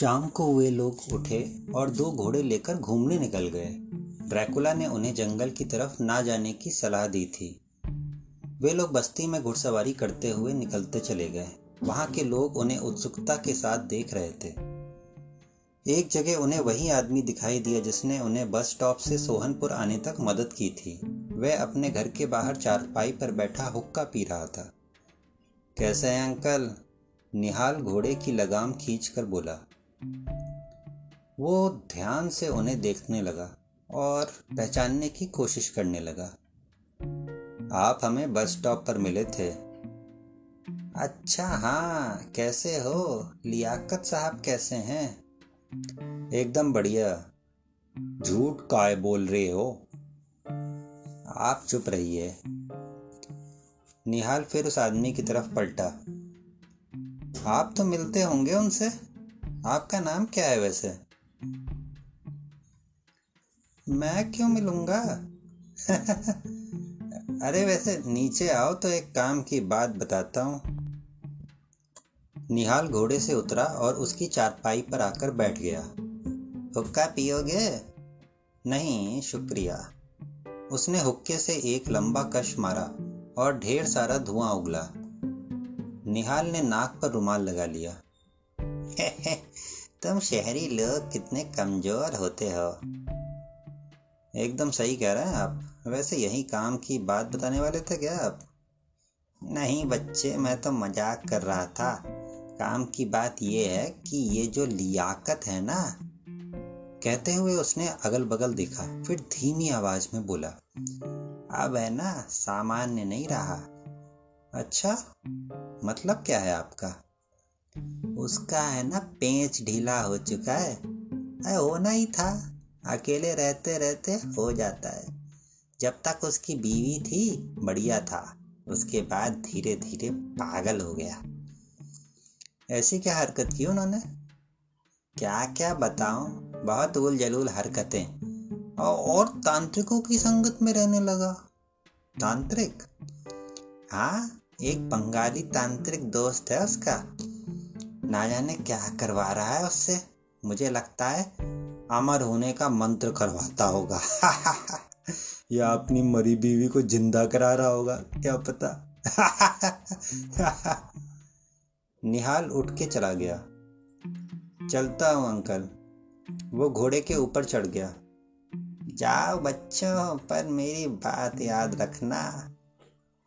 शाम को वे लोग उठे और दो घोड़े लेकर घूमने निकल गए। ड्रैकुला ने उन्हें जंगल की तरफ़ ना जाने की सलाह दी थी। वे लोग बस्ती में घुड़सवारी करते हुए निकलते चले गए। वहाँ के लोग उन्हें उत्सुकता के साथ देख रहे थे। एक जगह उन्हें वही आदमी दिखाई दिया जिसने उन्हें बस स्टॉप से सोहनपुर आने तक मदद की थी। वह अपने घर के बाहर चारपाई पर बैठा हुक्का पी रहा था। कैसे हैं अंकल? निहाल घोड़े की लगाम खींचकर बोला। वो ध्यान से उन्हें देखने लगा और पहचानने की कोशिश करने लगा। आप हमें बस स्टॉप पर मिले थे। अच्छा हाँ कैसे हो? लियाकत साहब कैसे हैं? एकदम बढ़िया। झूठ काय बोल रहे हो? आप चुप रहिए। निहाल फिर उस आदमी की तरफ़ पलटा। आप तो मिलते होंगे उनसे? आपका नाम क्या है वैसे? मैं क्यों मिलूँगा? अरे वैसे नीचे आओ तो एक काम की बात बताता हूँ। निहाल घोड़े से उतरा और उसकी चारपाई पर आकर बैठ गया। हुक्का पियोगे? नहीं, शुक्रिया। उसने हुक्के से एक लंबा कश मारा और ढेर सारा धुआँ उगला। निहाल ने नाक पर रुमाल लगा लिया। तुम शहरी लोग कितने कमज़ोर होते हो। एकदम सही कह रहे हैं आप। वैसे यही काम की बात बताने वाले थे क्या आप? नहीं बच्चे, मैं तो मज़ाक कर रहा था। काम की बात यह है कि ये जो लियाकत है ना, कहते हुए उसने अगल बगल देखा, फिर धीमी आवाज़ में बोला, अब है ना, सामान्य नहीं रहा। अच्छा मतलब क्या है आपका? उसका है ना पेंच ढीला हो चुका है। अरे होना ही था। अकेले रहते रहते हो जाता है। जब तक उसकी बीवी थी, बढ़िया था। उसके बाद धीरे धीरे पागल हो गया। ऐसी क्या हरकत की उन्होंने? क्या क्या बताऊँ? बहुत उल जलूल हरकतें और तांत्रिकों की संगत में रहने लगा। तांत्रिक? हाँ एक बंगाली तांत्रिक दोस्त है उसका। ना जाने क्या करवा रहा है उससे। मुझे लगता है अमर होने का मंत्र करवाता होगा। या अपनी मरी बीवी को ज़िंदा करा रहा होगा, क्या पता। निहाल उठ के चला गया। चलता हूँ, अंकल। वो घोड़े के ऊपर चढ़ गया। जाओ बच्चों, पर मेरी बात याद रखना।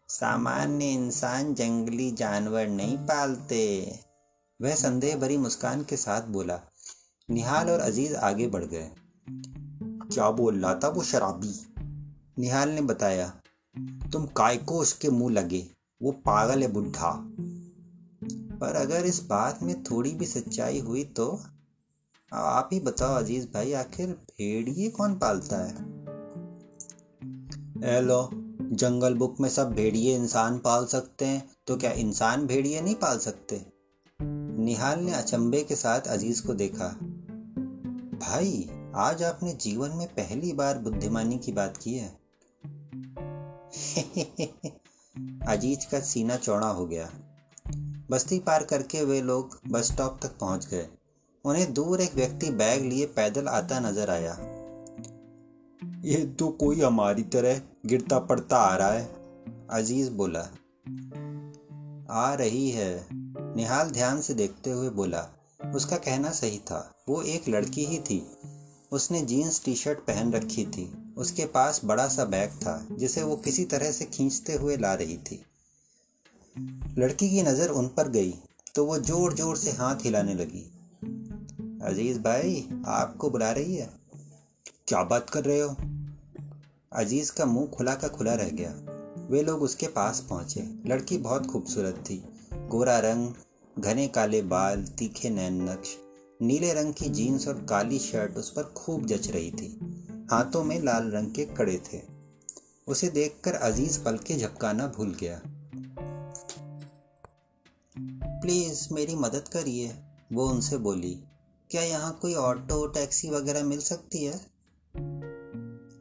सामान्य इंसान जंगली जानवर नहीं पालते। वह संदेह भरी मुस्कान के साथ बोला, निहाल और अज़ीज़ आगे बढ़ गए। क्या बोल रहा था वो शराबी? निहाल ने बताया, तुम काय को उसके मुँह लगे? वो पागल है बुढ़ा। पर अगर इस बात में थोड़ी भी सच्चाई हुई तो आप ही बताओ अज़ीज़ भाई, आखिर भेड़िए कौन पालता है? हेलो जंगल बुक में सब भेड़िए इंसान पाल सकते हैं तो क्या इंसान भेड़िए नहीं पाल सकते? निहाल ने अचंबे के साथ अज़ीज़ को देखा। भाई, आज आपने जीवन में पहली बार बुद्धिमानी की बात की है। अज़ीज़ का सीना चौड़ा हो गया। बस्ती पार करके वे लोग बस स्टॉप तक पहुँच गए। उन्हें दूर एक व्यक्ति बैग लिए पैदल आता नज़र आया। ये तो कोई हमारी तरह गिरता पड़ता आ रहा है, अज़ीज़ बोला। आ रही है। निहाल ध्यान से देखते हुए बोला, उसका कहना सही था, वो एक लड़की ही थी। उसने जीन्स टी शर्ट पहन रखी थी। उसके पास बड़ा सा बैग था, जिसे वो किसी तरह से खींचते हुए ला रही थी। लड़की की नज़र उन पर गई तो वो ज़ोर ज़ोर से हाथ हिलाने लगी। अज़ीज़ भाई, आपको बुला रही है? क्या बात कर रहे हो? अज़ीज़ का मुँह खुला का खुला रह गया। वे लोग उसके पास पहुँचे। लड़की बहुत खूबसूरत थी। गोरा रंग, घने काले बाल, तीखे नैन नक्श, नीले रंग की जीन्स और काली शर्ट उस पर खूब जच रही थी। हाथों में लाल रंग के कड़े थे। उसे देखकर अज़ीज़ पल के झपकाना भूल गया। प्लीज़, मेरी मदद करिए, वो उनसे बोली। क्या यहाँ कोई ऑटो, टैक्सी वगैरह मिल सकती है?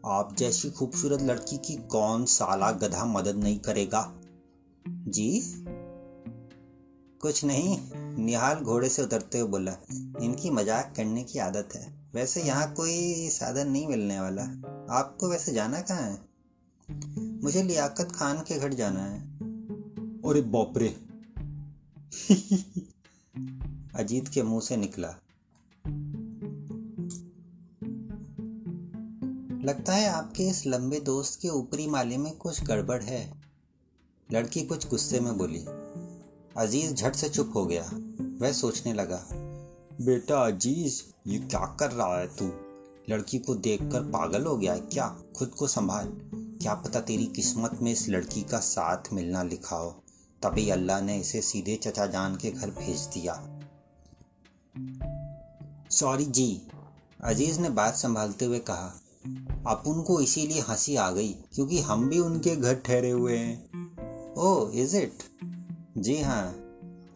आप जैसी खूबसूरत लड़की की कौन साला गधा मदद नहीं करेगा? जी? कुछ नहीं, निहाल घोड़े से उतरते हुए बोला, इनकी मज़ाक करने की आदत है। वैसे यहाँ कोई साधन नहीं मिलने वाला। आपको वैसे जाना कहाँ है? मुझे लियाकत खान के घर जाना है। अरे बापरे अजीत के मुँह से निकला। लगता है आपके इस लंबे दोस्त के ऊपरी माले में कुछ गड़बड़ है। लड़की कुछ गुस्से में बोली, अज़ीज़ झट से चुप हो गया। वह सोचने लगा, बेटा अज़ीज़, ये क्या कर रहा है तू? लड़की को देखकर पागल हो गया है क्या? खुद को संभाल। क्या पता तेरी किस्मत में इस लड़की का साथ मिलना लिखा हो। तभी अल्लाह ने इसे सीधे चचा जान के घर भेज दिया। सॉरी जी, अज़ीज़ ने बात संभालते हुए कहा अपुन को इसीलिए हँसी आ गई क्योंकि हम भी उनके घर ठहरे हुए हैं। ओ इज़ इट जी हाँ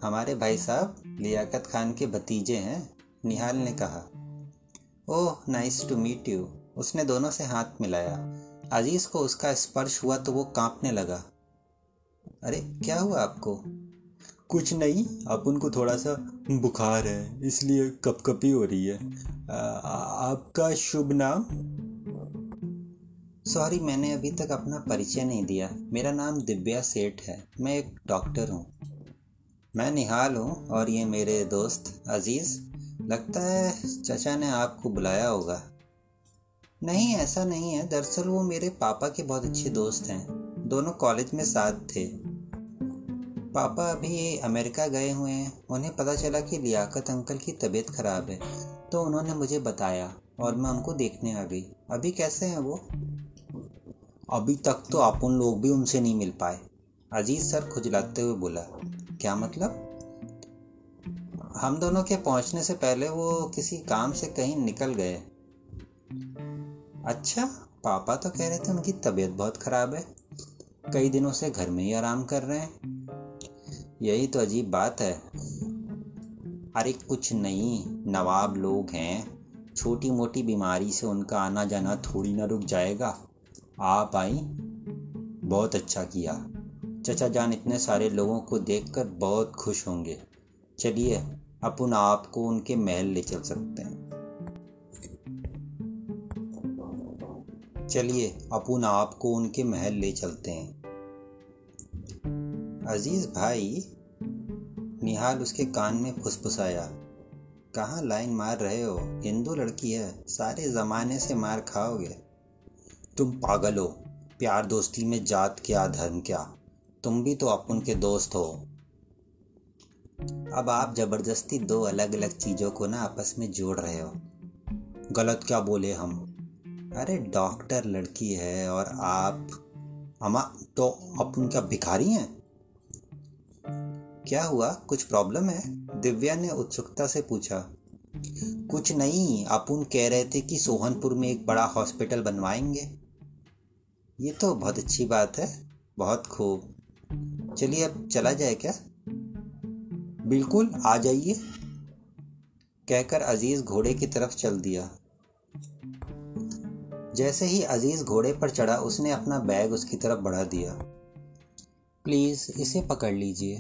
हमारे भाई साहब लियाकत खान के भतीजे हैं निहाल ने कहा। Oh nice to meet you उसने दोनों से हाथ मिलाया। अज़ीज़ को उसका स्पर्श हुआ तो वो कांपने लगा। अरे क्या हुआ आपको? कुछ नहीं अब उनको थोड़ा सा बुखार है इसलिए कपकपी हो रही है। आ, आपका शुभ नाम? सॉरी मैंने अभी तक अपना परिचय नहीं दिया। मेरा नाम दिव्या सेठ है। मैं एक डॉक्टर हूँ। मैं निहाल हूँ और ये मेरे दोस्त अज़ीज़। लगता है चचा ने आपको बुलाया होगा। नहीं, ऐसा नहीं है। दरअसल वो मेरे पापा के बहुत अच्छे दोस्त हैं। दोनों कॉलेज में साथ थे। पापा अभी अमेरिका गए हुए हैं। उन्हें पता चला कि लियाकत अंकल की तबीयत ख़राब है। तो उन्होंने मुझे बताया और मैं उनको देखने आ गई। अभी कैसे हैं वो? अभी तक तो अपन लोग भी उनसे नहीं मिल पाए। अज़ीज़ सर खुजलाते हुए बोला, क्या मतलब? हम दोनों के पहुँचने से पहले वो किसी काम से कहीं निकल गए। अच्छा पापा तो कह रहे थे उनकी तबीयत बहुत खराब है। कई दिनों से घर में ही आराम कर रहे हैं। यही तो अजीब बात है। अरे कुछ नहीं, नवाब लोग हैं। छोटी मोटी बीमारी से उनका आना जाना थोड़ी ना रुक जाएगा। आप आई। बहुत अच्छा किया। चचा जान, इतने सारे लोगों को देखकर बहुत खुश होंगे। चलिए, अपन आपको उनके महल ले चल सकते हैं। चलिए, अपन आपको उनके महल ले चलते हैं। अज़ीज़ भाई, निहाल उसके कान में फुसफुसाया। कहाँ लाइन मार रहे हो? हिंदू लड़की है, सारे ज़माने से मार खाओगे। तुम पागल हो। प्यार दोस्ती में जात क्या धर्म क्या? तुम भी तो अपन के दोस्त हो। अब आप ज़बरदस्ती दो अलग अलग चीज़ों को ना आपस में जोड़ रहे हो। गलत क्या बोले हम? अरे डॉक्टर लड़की है और आप अमा तो अपन क्या भिखारी हैं? क्या हुआ? कुछ प्रॉब्लम है? दिव्या ने उत्सुकता से पूछा। कुछ नहीं, अपन कह रहे थे कि सोहनपुर में एक बड़ा हॉस्पिटल बनवाएँगे। ये तो बहुत अच्छी बात है, बहुत खूब। चलिए अब चला जाए क्या? बिल्कुल, आ जाइए। कहकर अज़ीज़ घोड़े की तरफ़ चल दिया। जैसे ही अज़ीज़ घोड़े पर चढ़ा, उसने अपना बैग उसकी तरफ़ बढ़ा दिया। प्लीज़, इसे पकड़ लीजिए।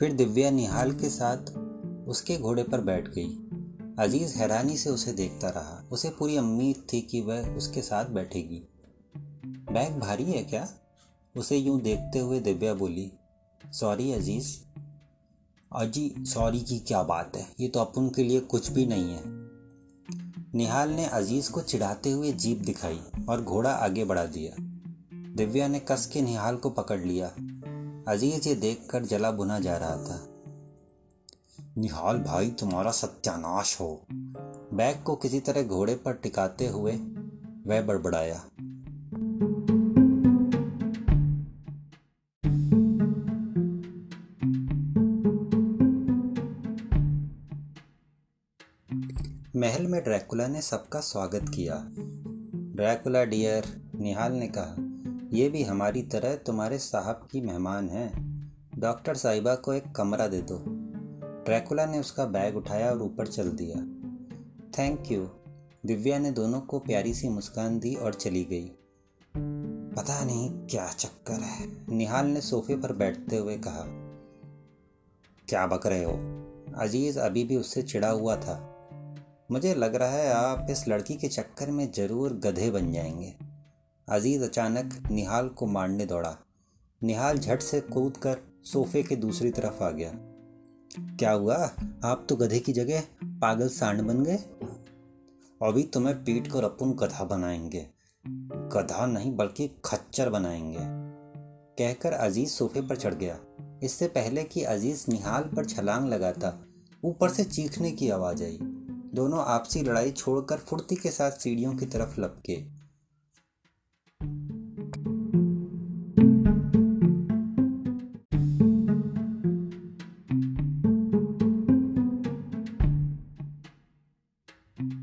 फिर दिव्या निहाल के साथ उसके घोड़े पर बैठ गई। अज़ीज़ हैरानी से उसे देखता रहा। उसे पूरी उम्मीद थी कि वह उसके साथ बैठेगी। बैग भारी है क्या? उसे यूँ देखते हुए दिव्या बोली सॉरी अज़ीज़ अजी सॉरी की क्या बात है? ये तो अपन के लिए कुछ भी नहीं है. निहाल ने अज़ीज़ को चिढ़ाते हुए जीप दिखाई और घोड़ा आगे बढ़ा दिया। दिव्या ने कस के निहाल को पकड़ लिया। अज़ीज़ ये देखकर जला बुना जा रहा था। निहाल भाई, तुम्हारा सत्यानाश हो। बैग को किसी तरह घोड़े पर टिकाते हुए वह बड़बड़ाया। में ड्रैकुला ने सबका स्वागत किया। ड्रैकुला डियर निहाल ने कहा यह भी हमारी तरह तुम्हारे साहब की मेहमान हैं। डॉक्टर साहिबा को एक कमरा दे दो। ड्रैकुला ने उसका बैग उठाया और ऊपर चल दिया। थैंक यू दिव्या ने दोनों को प्यारी सी मुस्कान दी और चली गई। पता नहीं क्या चक्कर है, निहाल ने सोफे पर बैठते हुए कहा। क्या बक रहे हो? अज़ीज़ अभी भी उससे चिड़ा हुआ था। मुझे लग रहा है आप इस लड़की के चक्कर में ज़रूर गधे बन जाएँगे। अज़ीज़ अचानक निहाल को मारने दौड़ा। निहाल झट से कूद कर सोफे के दूसरी तरफ़ आ गया। क्या हुआ? आप तो गधे की जगह पागल सांड बन गए। अभी तुम्हें पीट कर अपन गधा बनाएँगे। गधा नहीं, बल्कि खच्चर बनाएँगे। कहकर अज़ीज़ सोफे पर चढ़ गया। इससे पहले कि अज़ीज़ निहाल पर छलांग लगाता, ऊपर से चीखने की आवाज़ आई। दोनों आपसी लड़ाई छोड़कर फुर्ती के साथ सीढ़ियों की तरफ़ लपके।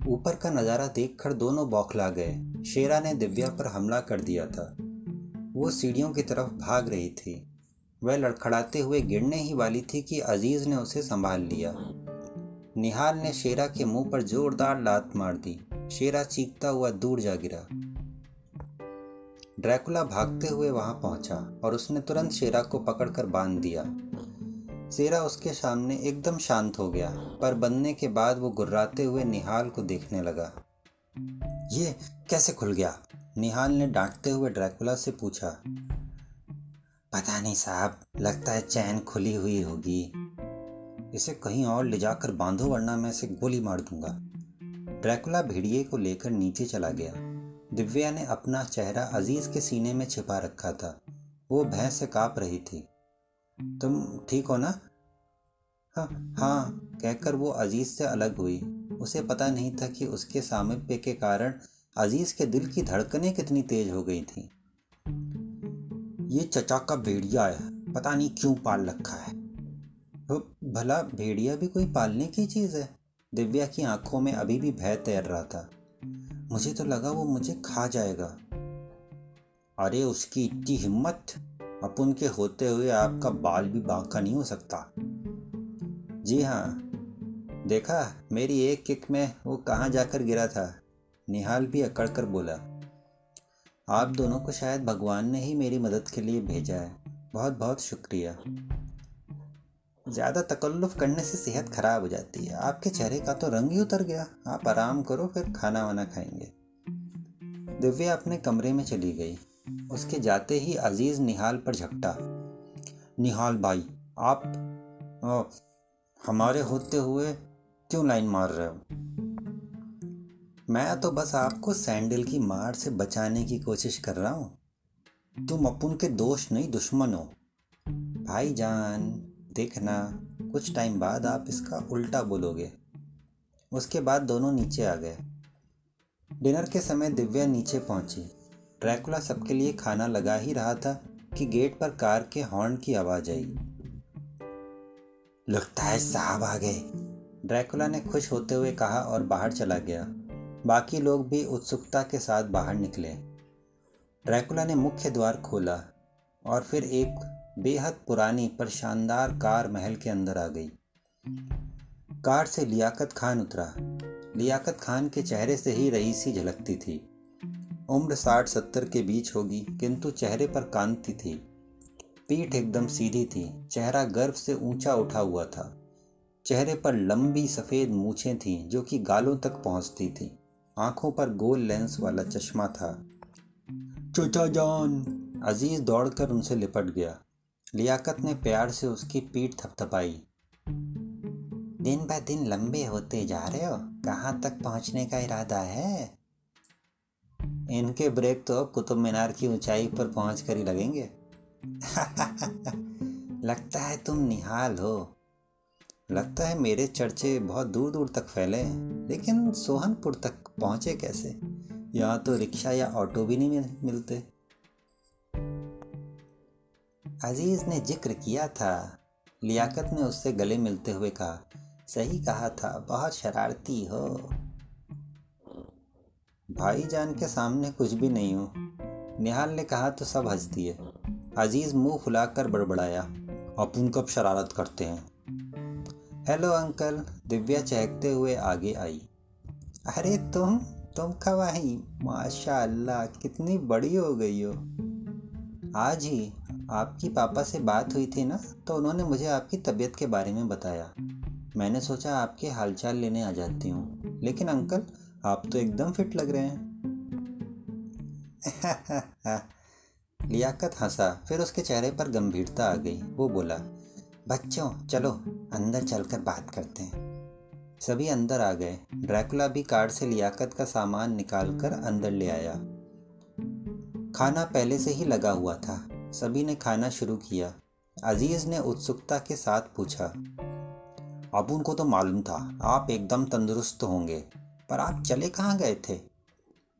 ऊपर का नज़ारा देखकर दोनों बौखला गए। शेरा ने दिव्या पर हमला कर दिया था। वो सीढ़ियों की तरफ़ भाग रही थी। वह लड़खड़ाते हुए गिरने ही वाली थी कि अज़ीज़ ने उसे संभाल लिया। निहाल ने शेरा के मुँह पर जोरदार लात मार दी। शेरा चीखता हुआ दूर जा गिरा। ड्रैकुला भागते हुए वहाँ पहुँचा और उसने तुरंत शेरा को पकड़कर बाँध दिया। शेरा उसके सामने एकदम शांत हो गया, पर बनने के बाद वो गुर्राते हुए निहाल को देखने लगा। ये कैसे खुल गया? निहाल ने डांटते हुए ड्रैकुला से पूछा। पता नहीं साहब, लगता है चैन खुली हुई होगी। इसे कहीं और ले जाकर बांधो, वरना मैं इसे गोली मार दूँगा। ड्रैकुला भेड़िए को लेकर नीचे चला गया। दिव्या ने अपना चेहरा अज़ीज़ के सीने में छिपा रखा था। वो भैंस से काँप रही थी। तुम ठीक हो ना? हाँ हाँ कहकर वो अज़ीज़ से अलग हुई। उसे पता नहीं था कि उसके सामिप्य के कारण अज़ीज़ के दिल की धड़कनें कितनी तेज हो गई थी। ये चचा का भेड़िया है। पता नहीं क्यों पाल रखा है। भला भेड़िया भी कोई पालने की चीज़ है? दिव्या की आँखों में अभी भी भय तैर रहा था। मुझे तो लगा वो मुझे खा जाएगा। अरे उसकी इतनी हिम्मत? अपन के होते हुए आपका बाल भी बांका नहीं हो सकता। जी हाँ देखा, मेरी एक किक में वो कहाँ जाकर गिरा था? निहाल भी अकड़ कर बोला, आप दोनों को शायद भगवान ने ही मेरी मदद के लिए भेजा है। बहुत बहुत शुक्रिया। ज़्यादा तकल्लुफ़ करने से सेहत खराब हो जाती है। आपके चेहरे का तो रंग ही उतर गया। आप आराम करो फिर खाना वाना खाएँगे। दिव्या अपने कमरे में चली गई। उसके जाते ही अज़ीज़ निहाल पर झपटा। निहाल भाई आप आ, हमारे होते हुए क्यों लाइन मार रहे हो? मैं तो बस आपको सैंडल की मार से बचाने की कोशिश कर रहा हूँ। तुम अपुन के दोस्त नहीं दुश्मन हो। भाई जान देखना, कुछ टाइम बाद आप इसका उल्टा बोलोगे। उसके बाद दोनों नीचे आ गए। डिनर के समय दिव्या नीचे पहुँची। ड्रैकुला सबके लिए खाना लगा ही रहा था कि गेट पर कार के हॉर्न की आवाज़ आई। लगता है साहब आ गए। ड्रैकुला ने खुश होते हुए कहा और बाहर चला गया। बाकी लोग भी उत्सुकता के साथ बाहर निकले। ड्रैकुला ने मुख्य द्वार खोला और फिर एक बेहद पुरानी पर शानदार कार महल के अंदर आ गई। कार से लियाकत खान उतरा। लियाकत खान के चेहरे से ही रईसी झलकती थी। उम्र साठ सत्तर के बीच होगी, किंतु चेहरे पर कांति थी। पीठ एकदम सीधी थी, चेहरा गर्व से ऊँचा उठा हुआ था। चेहरे पर लंबी सफ़ेद मूछें थीं, जो कि गालों तक पहुँचती थीं। आँखों पर गोल लेंस वाला चश्मा था। चोचा जान! अज़ीज़ दौड़कर उनसे लिपट गया। लियाकत ने प्यार से उसकी पीठ थपथपाई। दिन ब दिन लंबे होते जा रहे हो, कहाँ तक पहुँचने का इरादा है? इनके ब्रेक तो अब कुतुब मीनार की ऊंचाई पर पहुँच कर ही लगेंगे। लगता है तुम निहाल हो। लगता है मेरे चर्चे बहुत दूर दूर तक फैले लेकिन सोहनपुर तक पहुँचे कैसे? यहाँ तो रिक्शा या ऑटो भी नहीं मिलते। अज़ीज़ ने ज़िक्र किया था। लियाकत ने उससे गले मिलते हुए कहा, सही कहा था, बहुत शरारती हो। भाई जान के सामने कुछ भी नहीं हो। निहाल ने कहा तो सब हंस दिए अज़ीज़ मुँह फुलाकर बड़बड़ाया। अपन कब शरारत करते हैं। हेलो अंकल, दिव्या चहकते हुए आगे आई। अरे तुम तुम कब आई? माशा कितनी बड़ी हो गई हो। आज ही आपकी पापा से बात हुई थी ना तो उन्होंने मुझे आपकी तबीयत के बारे में बताया। मैंने सोचा आपके हालचाल लेने आ जाती हूँ, लेकिन अंकल, आप तो एकदम फिट लग रहे हैं। लियाकत हंसा, फिर उसके चेहरे पर गंभीरता आ गई। वो बोला, बच्चों, चलो, अंदर चलकर बात करते हैं। सभी अंदर आ गए। ड्रैकुला भी कार्ड से लियाकत का सामान निकालकर अंदर ले आया। खाना पहले से ही लगा हुआ था। सभी ने खाना शुरू किया। अज़ीज़ ने उत्सुकता के साथ पूछा अब उनको तो मालूम था, आप एकदम तंदुरुस्त होंगे, पर आप चले कहाँ गए थे?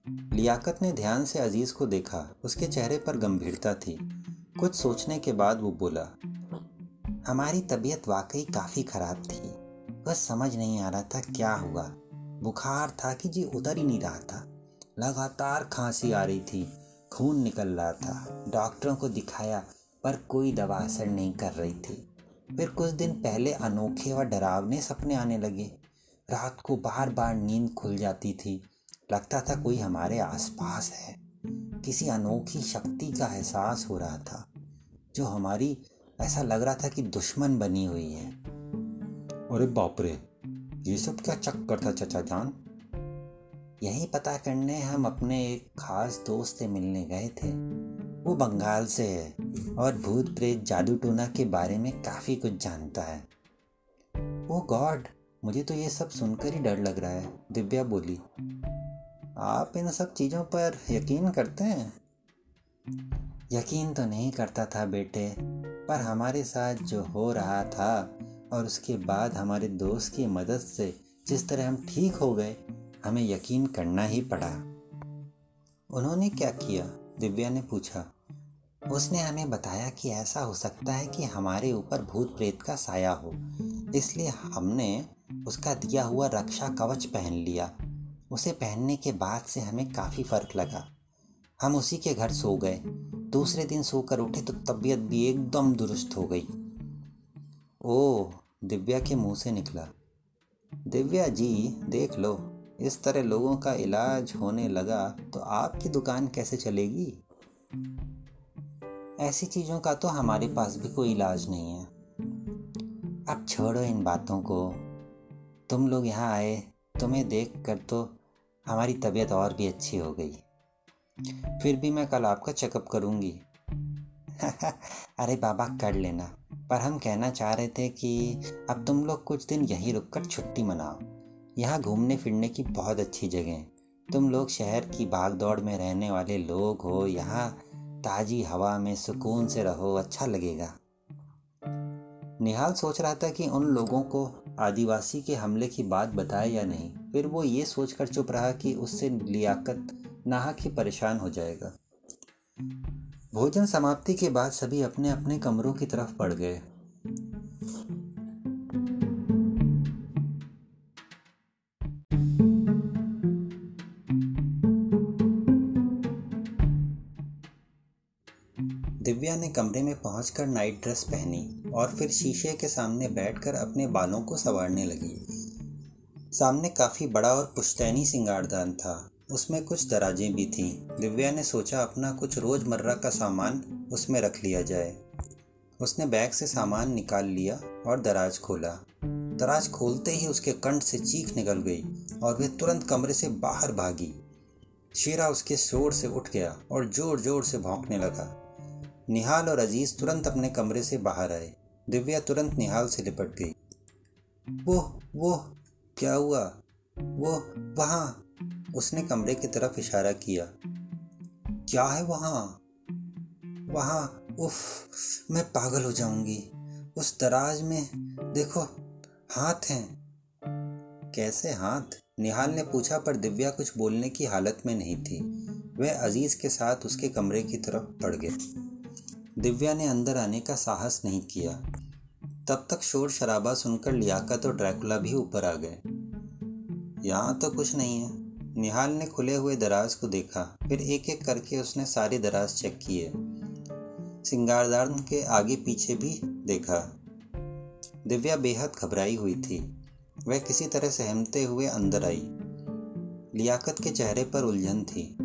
लियाकत ने ध्यान से अज़ीज़ को देखा। उसके चेहरे पर गंभीरता थी। कुछ सोचने के बाद वो बोला, हमारी तबीयत वाकई काफ़ी ख़राब थी। बस समझ नहीं आ रहा था क्या हुआ। बुखार था कि जी उतर ही नहीं रहा था। लगातार खांसी आ रही थी। खून निकल रहा था। डॉक्टरों को दिखाया, पर कोई दवा असर नहीं कर रही थी। फिर कुछ दिन पहले अनोखे व डरावने सपने आने लगे। रात को बार बार नींद खुल जाती थी। लगता था कोई हमारे आसपास है। किसी अनोखी शक्ति का एहसास हो रहा था, जो हमारी, ऐसा लग रहा था कि दुश्मन बनी हुई है। अरे बाप रे! ये सब क्या चक्कर था, चचा जान? यही पता करने हम अपने एक खास दोस्त से मिलने गए थे। वो बंगाल से है और भूत प्रेत जादू टोना के बारे में काफ़ी कुछ जानता है। ओ गॉड, मुझे तो ये सब सुनकर ही डर लग रहा है, दिव्या बोली। आप इन सब चीज़ों पर यकीन करते हैं? यकीन तो नहीं करता था बेटे, पर हमारे साथ जो हो रहा था और उसके बाद हमारे दोस्त की मदद से जिस तरह हम ठीक हो गए हमें यकीन करना ही पड़ा। उन्होंने क्या किया? दिव्या ने पूछा। उसने हमें बताया कि ऐसा हो सकता है कि हमारे ऊपर भूत प्रेत का साया हो। इसलिए हमने उसका दिया हुआ रक्षा कवच पहन लिया। उसे पहनने के बाद से हमें काफ़ी फ़र्क लगा। हम उसी के घर सो गए। दूसरे दिन सोकर उठे तो तबीयत भी एकदम दुरुस्त हो गई। ओ दिव्या के मुँह से निकला। दिव्या जी, देख लो। इस तरह लोगों का इलाज होने लगा तो आपकी दुकान कैसे चलेगी? ऐसी चीज़ों का तो हमारे पास भी कोई इलाज नहीं है। अब छोड़ो इन बातों को। तुम लोग यहाँ आए, तुम्हें देख कर तो हमारी तबीयत और भी अच्छी हो गई। फिर भी मैं कल आपका चेकअप करूँगी। अरे बाबा, कर लेना। पर हम कहना चाह रहे थे कि अब तुम लोग कुछ दिन यहीं रुककर छुट्टी मनाओ। यहाँ घूमने फिरने की बहुत अच्छी जगह है। तुम लोग शहर की भाग दौड़ में रहने वाले लोग हो, यहाँ ताज़ी हवा में सुकून से रहो अच्छा लगेगा। निहाल सोच रहा था कि उन लोगों को आदिवासी के हमले की बात बताए या नहीं। फिर वो ये सोचकर चुप रहा कि उससे लियाकत, नाहक ही परेशान हो जाएगा। भोजन समाप्ति के बाद सभी अपने अपने कमरों की तरफ़ पड़ गए। दिव्या ने कमरे में पहुंचकर नाइट ड्रेस पहनी और फिर शीशे के सामने बैठकर अपने बालों को संवारने लगी। सामने काफ़ी बड़ा और पुश्तैनी सिंगारदान था। उसमें कुछ दराजें भी थीं। दिव्या ने सोचा अपना कुछ रोज़मर्रा का सामान उसमें रख लिया जाए। उसने बैग से सामान निकाल लिया और दराज खोला। दराज खोलते ही उसके कंठ से चीख निकल गई और वह तुरंत कमरे से बाहर भागी। शेरा उसके शोर से उठ गया और ज़ोर ज़ोर से भौंकने लगा। निहाल और अज़ीज़ तुरंत अपने कमरे से बाहर आए। दिव्या तुरंत निहाल से लिपट गई। वो वो क्या हुआ? वो वहाँ? उसने कमरे की तरफ़ इशारा किया। क्या है वहाँ? वहाँ, उफ, मैं पागल हो जाऊँगी। उस दराज में, देखो, हाथ हैं। कैसे हाथ? निहाल ने पूछा, पर दिव्या कुछ बोलने की हालत में नहीं थी। वह अज़ीज़ के साथ उसके कमरे की तरफ़ बढ़ गए। दिव्या ने अंदर आने का साहस नहीं किया। तब तक शोर शराबा सुनकर लियाकत और ड्रैकुला भी ऊपर आ गए। यहाँ तो कुछ नहीं है। निहाल ने खुले हुए दराज को देखा। फिर एक एक करके उसने सारे दराज चेक किए। सिंगारदान के आगे पीछे भी देखा। दिव्या बेहद घबराई हुई थी। वह किसी तरह सहमते हुए अंदर आई। लियाकत के चेहरे पर उलझन थी।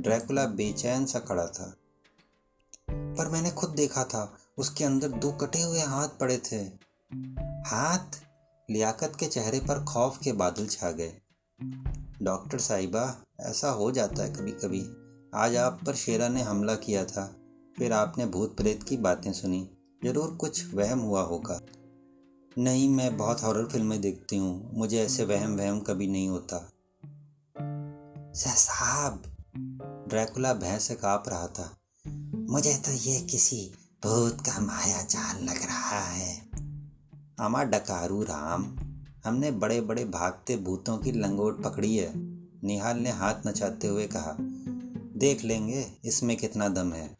ड्रैकुला बेचैन सा खड़ा था। पर मैंने खुद देखा था। उसके अंदर दो कटे हुए हाथ पड़े थे। हाथ लियाकत के चेहरे पर खौफ के बादल छा गए। डॉक्टर साहिबा, ऐसा हो जाता है कभी कभी आज आप पर शेरा ने हमला किया था। फिर आपने भूत प्रेत की बातें सुनी। ज़रूर कुछ वहम हुआ होगा। नहीं, मैं बहुत हॉरर फ़िल्में देखती हूँ। मुझे ऐसे वहम वहम कभी नहीं होता। साहब, ड्रैकुला भैंस से काँप रहा था। मुझे तो ये किसी भूत का माया जाल लग रहा है। अमा डकारू राम, हमने बड़े बड़े भागते भूतों की लंगोट पकड़ी है, निहाल ने हाथ नचाते हुए कहा। देख लेंगे, इसमें कितना दम है।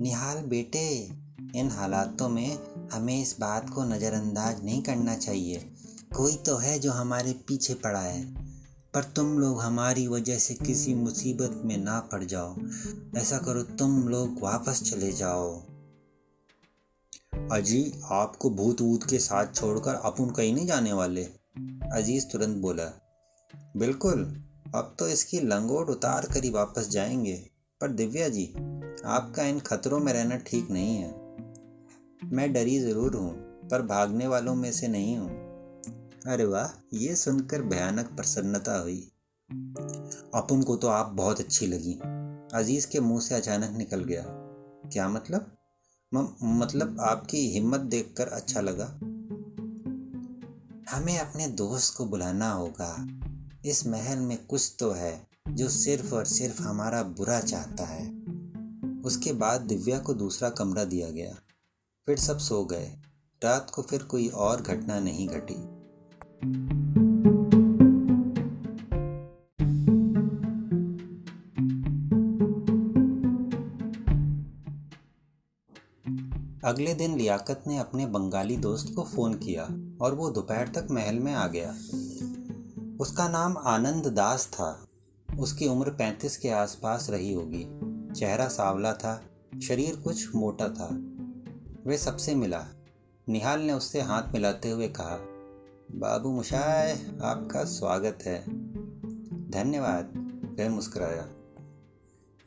निहाल, बेटे, इन हालातों में हमें इस बात को नज़रअंदाज नहीं करना चाहिए। कोई तो है जो हमारे पीछे पड़ा है। पर तुम लोग हमारी वजह से किसी मुसीबत में ना पड़ जाओ। ऐसा करो, तुम लोग वापस चले जाओ। अजी, आपको भूत वूत के साथ छोड़कर अपन कहीं नहीं जाने वाले? अज़ीज़ तुरंत बोला, बिल्कुल, अब तो इसकी लंगोट उतार कर ही वापस जाएँगे। पर दिव्या जी, आपका इन खतरों में रहना ठीक नहीं है। मैं डरी ज़रूर हूँ, पर भागने वालों में से नहीं हूँ। अरे वाह ये सुनकर भयानक प्रसन्नता हुई। अपन को तो आप बहुत अच्छी लगी। अज़ीज़ के मुँह से अचानक निकल गया। क्या मतलब? म, मतलब आपकी हिम्मत देखकर अच्छा लगा? हमें अपने दोस्त को बुलाना होगा। इस महल में कुछ तो है जो सिर्फ़ और सिर्फ़ हमारा बुरा चाहता है। उसके बाद दिव्या को दूसरा कमरा दिया गया। फिर सब सो गए। रात को फिर कोई और घटना नहीं घटी। अगले दिन लियाकत ने अपने बंगाली दोस्त को फ़ोन किया और वो दोपहर तक महल में आ गया। उसका नाम आनंद दास था। उसकी उम्र पैंतीस के आसपास रही होगी। चेहरा सावला था, शरीर कुछ मोटा था। वे सबसे मिला। निहाल ने उससे हाथ मिलाते हुए कहा बाबू मुशाय, आपका स्वागत है। धन्यवाद वह मुस्कराया।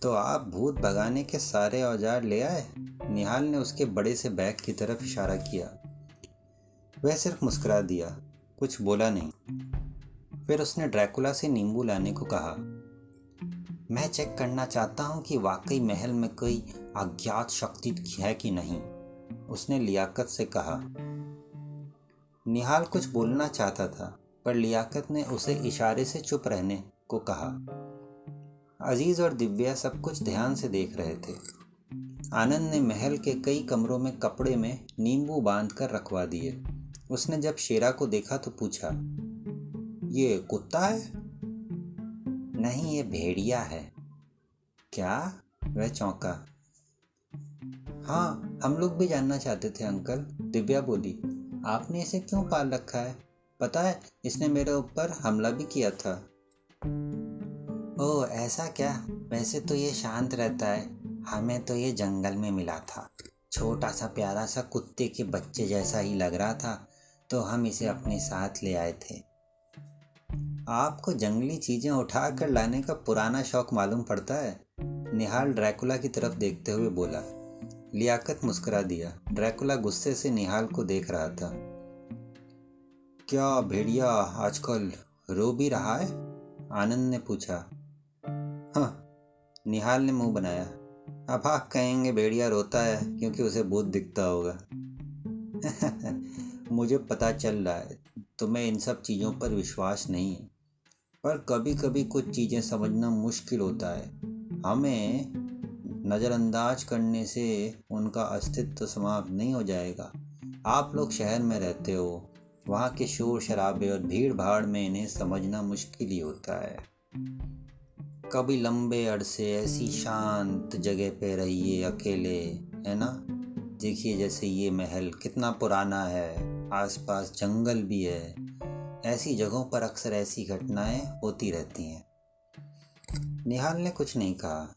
तो आप भूत भगाने के सारे औज़ार ले आए? निहाल ने उसके बड़े से बैग की तरफ़ इशारा किया। वह सिर्फ़ मुस्कुरा दिया, कुछ बोला नहीं। फिर उसने ड्रैकुला से नींबू लाने को कहा। मैं चेक करना चाहता हूँ कि वाकई महल में कोई अज्ञात शक्ति है कि नहीं। उसने लियाकत से कहा। निहाल कुछ बोलना चाहता था, पर लियाकत ने उसे इशारे से चुप रहने को कहा। अज़ीज़ और दिव्या सब कुछ ध्यान से देख रहे थे। आनंद ने महल के कई कमरों में कपड़े में नींबू बाँध कर रखवा दिए। उसने जब शेरा को देखा तो पूछा, ये कुत्ता है? नहीं, ये भेड़िया है। क्या? वह चौंका। हाँ हम लोग भी जानना चाहते थे, अंकल, दिव्या बोली। आपने इसे क्यों पाल रखा है? पता है, इसने मेरे ऊपर हमला भी किया था। ओह, ऐसा क्या? वैसे तो ये शांत रहता है। हमें तो ये जंगल में मिला था। छोटा सा, प्यारा सा कुत्ते के बच्चे जैसा ही लग रहा था तो हम इसे अपने साथ ले आए थे। आपको जंगली चीज़ें उठा कर लाने का पुराना शौक मालूम पड़ता है? निहाल ड्रैकुला की तरफ़ देखते हुए बोला। लियाकत मुस्कुरा दिया। ड्रैकुला गुस्से से निहाल को देख रहा था। क्या भेड़िया आजकल रो भी रहा है? आनंद ने पूछा। हाँ निहाल ने मुँह बनाया। अब आप कहेंगे भेड़िया रोता है क्योंकि उसे भूत दिखता होगा। मुझे पता चल रहा है, तुम्हें इन सब चीज़ों पर विश्वास नहीं है। पर कभी कभी कुछ चीज़ें समझना मुश्किल होता है। हमें नज़रअंदाज करने से उनका अस्तित्व समाप्त नहीं हो जाएगा। आप लोग शहर में रहते हो। वहाँ के शोर शराबे और भीड़ भाड़ में इन्हें समझना मुश्किल ही होता है। कभी लंबे अरसे ऐसी शांत जगह पे रहिए अकेले, है ना? देखिए जैसे ये महल कितना पुराना है, आसपास जंगल भी है। ऐसी जगहों पर अक्सर ऐसी घटनाएँ होती रहती हैं। निहाल ने कुछ नहीं कहा।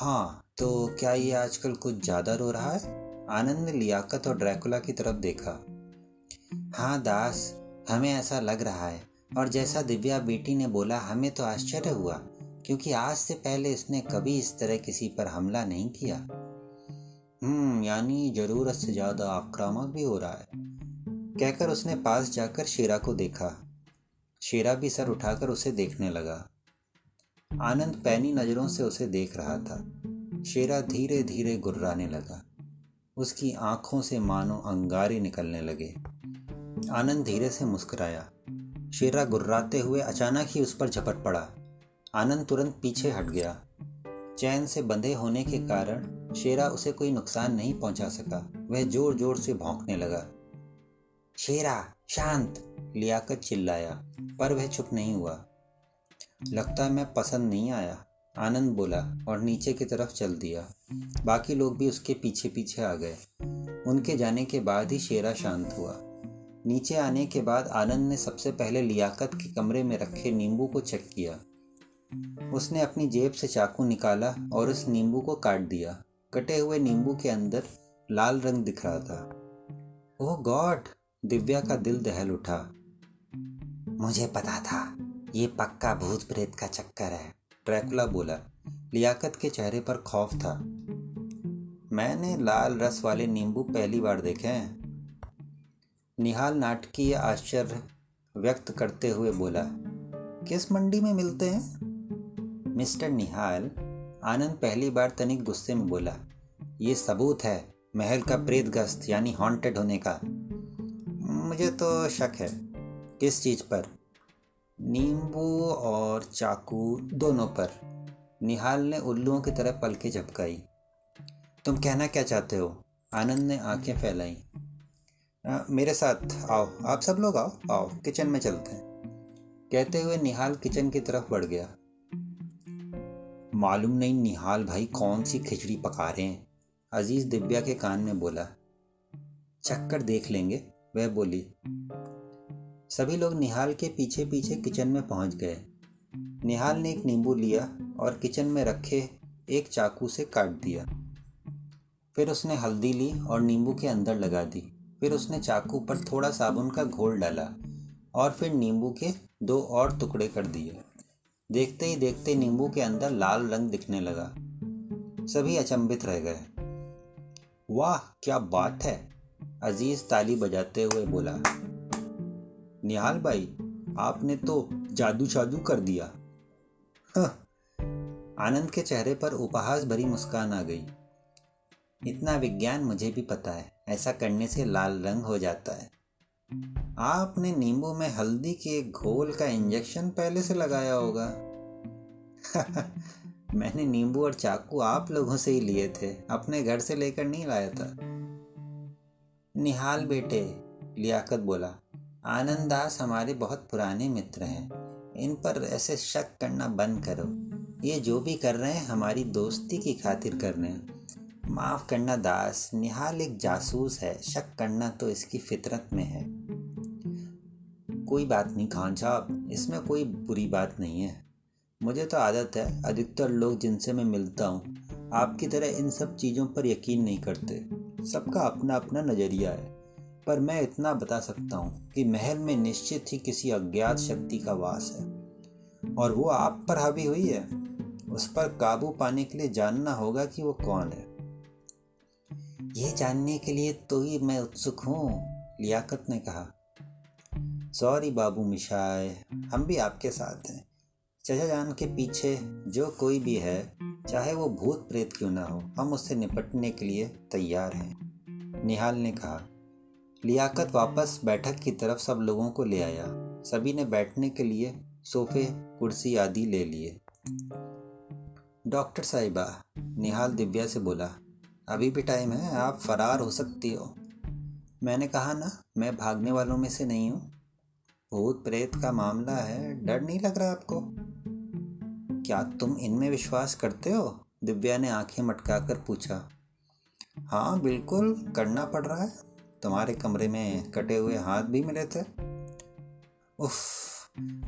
हाँ तो क्या ये आजकल कुछ ज़्यादा रो रहा है? आनंद ने लियाकत और ड्रैकुला की तरफ़ देखा। हाँ दास, हमें ऐसा लग रहा है। और जैसा दिव्या बेटी ने बोला, हमें तो आश्चर्य हुआ, क्योंकि आज से पहले इसने कभी इस तरह किसी पर हमला नहीं किया। हम्म यानी ज़रूरत से ज़्यादा आक्रामक भी हो रहा है। कहकर उसने पास जाकर शेरा को देखा। शेरा भी सर उठाकर उसे देखने लगा। आनंद पैनी नज़रों से उसे देख रहा था। शेरा धीरे धीरे गुर्राने लगा। उसकी आँखों से मानो अंगारे निकलने लगे। आनंद धीरे से मुस्कुराया। शेरा गुर्राते हुए अचानक ही उस पर झपट पड़ा। आनंद तुरंत पीछे हट गया। चैन से बंधे होने के कारण शेरा उसे कोई नुकसान नहीं पहुँचा सका। वह ज़ोर ज़ोर से भौंकने लगा। शेरा, शांत! लियाकत चिल्लाया, पर वह चुप नहीं हुआ। लगता है मैं पसंद नहीं आया। आनंद बोला और नीचे की तरफ़ चल दिया। बाकी लोग भी उसके पीछे पीछे आ गए। उनके जाने के बाद ही शेरा शांत हुआ। नीचे आने के बाद आनंद ने सबसे पहले लियाकत के कमरे में रखे नींबू को चेक किया। उसने अपनी जेब से चाकू निकाला और उस नींबू को काट दिया। कटे हुए नींबू के अंदर लाल रंग दिख रहा था। ओह गॉड! दिव्या का दिल दहल उठा। मुझे पता था। ये पक्का भूत प्रेत का चक्कर है। ट्रैकुला बोला, लियाकत के चेहरे पर खौफ था। मैंने लाल रस वाले नींबू पहली बार देखे हैं। निहाल नाटकीय आश्चर्य व्यक्त करते हुए बोला, किस मंडी में मिलते हैं? मिस्टर निहाल आनंद पहली बार तनिक गुस्से में बोला, ये सबूत है, महल का प्रेत गस्त यानी हॉन्टेड होने का। मुझे तो शक है, किस चीज़ पर? नींबू और चाकू दोनों पर। निहाल ने उल्लुओं की तरह पलके झपकाई। तुम कहना क्या चाहते हो? आनंद ने आँखें फैलाई। मेरे साथ आओ। आप सब लोग आओ। आओ, किचन में चलते हैं। कहते हुए निहाल किचन की तरफ़ बढ़ गया। मालूम नहीं निहाल भाई कौन सी खिचड़ी पका रहे हैं। अज़ीज़ दिव्या के कान में बोला, चक्कर देख लेंगे। वह बोली सभी लोग निहाल के पीछे पीछे किचन में पहुँच गए। निहाल ने एक नींबू लिया और किचन में रखे एक चाकू से काट दिया। फिर उसने हल्दी ली और नींबू के अंदर लगा दी। फिर उसने चाकू पर थोड़ा साबुन का घोल डाला और फिर नींबू के दो और टुकड़े कर दिए। देखते ही देखते नींबू के अंदर लाल रंग दिखने लगा। सभी अचंभित रह गए। वाह, क्या बात है! अज़ीज़ ताली बजाते हुए बोला। निहाल भाई, आपने तो जादू शादू कर दिया। आनंद के चेहरे पर उपहास भरी मुस्कान आ गई। इतना विज्ञान मुझे भी पता है, ऐसा करने से लाल रंग हो जाता है। आपने नींबू में हल्दी के घोल का इंजेक्शन पहले से लगाया होगा। मैंने नींबू और चाकू आप लोगों से ही लिए थे, अपने घर से लेकर नहीं लाया था। निहाल बेटे, लियाकत बोला आनंद दास हमारे बहुत पुराने मित्र हैं। इन पर ऐसे शक करना बंद करो। ये जो भी कर रहे हैं, हमारी दोस्ती की खातिर कर रहे हैं। माफ़ करना दास, निहाल एक जासूस है। शक करना तो इसकी फितरत में है। कोई बात नहीं, खान साहब, इसमें कोई बुरी बात नहीं है। मुझे तो आदत है, अधिकतर लोग जिनसे मैं मिलता हूँ, आपकी तरह इन सब चीज़ों पर यकीन नहीं करते। सबका अपना अपना नज़रिया है। पर मैं इतना बता सकता हूँ कि महल में निश्चित ही किसी अज्ञात शक्ति का वास है। और वो आप पर हावी हुई है। उस पर काबू पाने के लिए जानना होगा कि वो कौन है। ये जानने के लिए तो ही मैं उत्सुक हूँ, लियाकत ने कहा। सॉरी बाबू मिशाए, हम भी आपके साथ हैं। चचा जान के पीछे जो कोई भी है, चाहे वो भूत प्रेत क्यों ना हो, हम उससे निपटने के लिए तैयार हैं, निहाल ने कहा। लियाकत वापस बैठक की तरफ़ सब लोगों को ले आया। सभी ने बैठने के लिए सोफे कुर्सी आदि ले लिए। डॉक्टर साहिबा निहाल दिव्या से बोला अभी भी टाइम है आप फरार हो सकती हो। मैंने कहा ना मैं भागने वालों में से नहीं हूँ। भूत प्रेत का मामला है डर नहीं लग रहा आपको? क्या तुम इनमें विश्वास करते हो? दिव्या ने आँखें मटकाकर पूछा। हाँ बिल्कुल करना पड़ रहा है। तुम्हारे कमरे में कटे हुए हाथ भी मिले थे? उफ,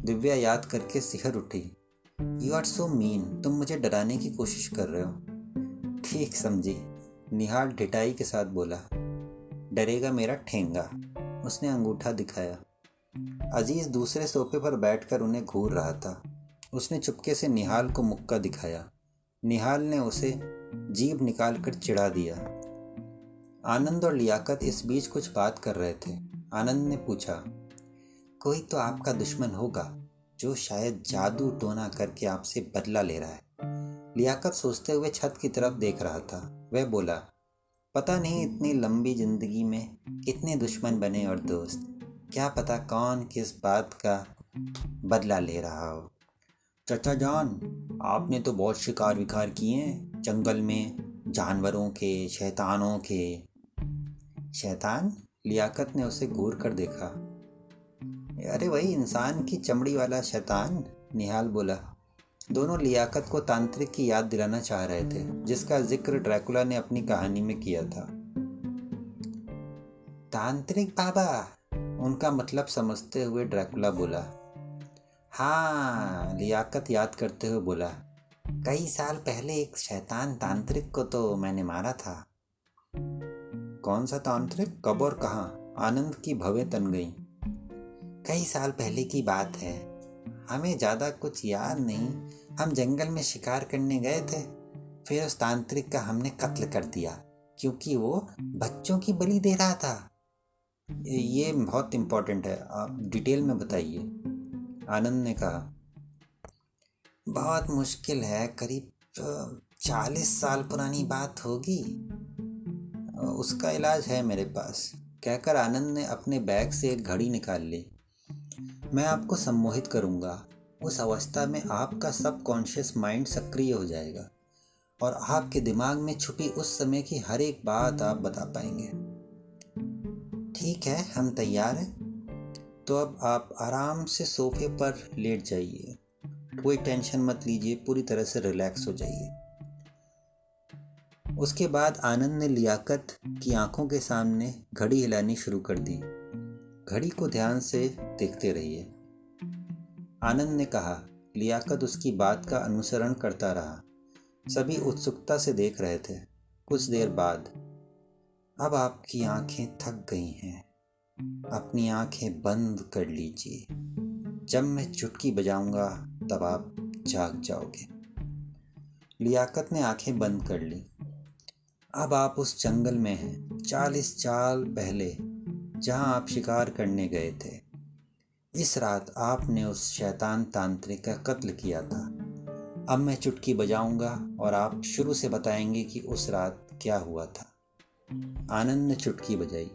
दिव्या याद करके सिहर उठी। यू आर सो मीन तुम मुझे डराने की कोशिश कर रहे हो। ठीक, समझी। निहाल ढिटाई के साथ बोला। डरेगा मेरा ठेंगा। उसने अंगूठा दिखाया। अज़ीज़ दूसरे सोफे पर बैठकर उन्हें घूर रहा था। उसने चुपके से निहाल को मुक्का दिखाया। निहाल ने उसे जीभ निकालकर चिढ़ा दिया। आनंद और लियाकत इस बीच कुछ बात कर रहे थे। आनंद ने पूछा, कोई तो आपका दुश्मन होगा, जो शायद जादू टोना करके आपसे बदला ले रहा है। लियाकत सोचते हुए छत की तरफ़ देख रहा था। वह बोला, पता नहीं इतनी लंबी ज़िंदगी में कितने दुश्मन बने और दोस्त, क्या पता कौन किस बात का बदला ले रहा हो? चचा जान, आपने तो बहुत शिकार विकार किए हैं, जंगल में, जानवरों के, शैतानों के शैतान लियाकत ने उसे घूर कर देखा। अरे वही इंसान की चमड़ी वाला शैतान, निहाल बोला। दोनों लियाकत को तांत्रिक की याद दिलाना चाह रहे थे, जिसका ज़िक्र ड्रैकुला ने अपनी कहानी में किया था। तांत्रिक बाबा, उनका मतलब समझते हुए ड्रैकुला बोला। हाँ लियाकत याद करते हुए बोला। कई साल पहले एक शैतान तांत्रिक को तो मैंने मारा था। कौन सा तांत्रिक, कब और कहा, आनंद की भवे तन गई। कई साल पहले की बात है। हमें ज़्यादा कुछ याद नहीं। हम जंगल में शिकार करने गए थे। फिर उस तांत्रिक का हमने कत्ल कर दिया, क्योंकि वो बच्चों की बलि दे रहा था। ये बहुत इम्पोर्टेंट है। आप डिटेल में बताइए। आनंद ने कहा, बहुत मुश्किल है। करीब चालीस साल पुरानी बात होगी। उसका इलाज है मेरे पास। कहकर आनंद ने अपने बैग से एक घड़ी निकाल ली। मैं आपको सम्मोहित करूँगा। उस अवस्था में आपका सब कॉन्शियस माइंड सक्रिय हो जाएगा। और आपके दिमाग में छुपी उस समय की हर एक बात आप बता पाएँगे। ठीक है, हम तैयार हैं। तो अब आप आराम से सोफे पर लेट जाइए। कोई टेंशन मत लीजिए, पूरी तरह से रिलैक्स हो जाइए। उसके बाद आनंद ने लियाकत की आँखों के सामने घड़ी हिलानी शुरू कर दी। घड़ी को ध्यान से देखते रहिए। आनंद ने कहा, लियाकत उसकी बात का अनुसरण करता रहा। सभी उत्सुकता से देख रहे थे। कुछ देर बाद, अब आपकी आँखें थक गई हैं। अपनी आँखें बंद कर लीजिए। जब मैं चुटकी बजाऊँगा, तब आप जाग जाओगे। लियाकत ने आँखें बंद कर ली। अब आप उस जंगल में हैं, चालीस चाल पहले, जहाँ आप शिकार करने गए थे। इस रात आपने उस शैतान तांत्रिक का कत्ल किया था। अब मैं चुटकी बजाऊँगा और आप शुरू से बताएँगे कि उस रात क्या हुआ था। आनंद ने चुटकी बजाई।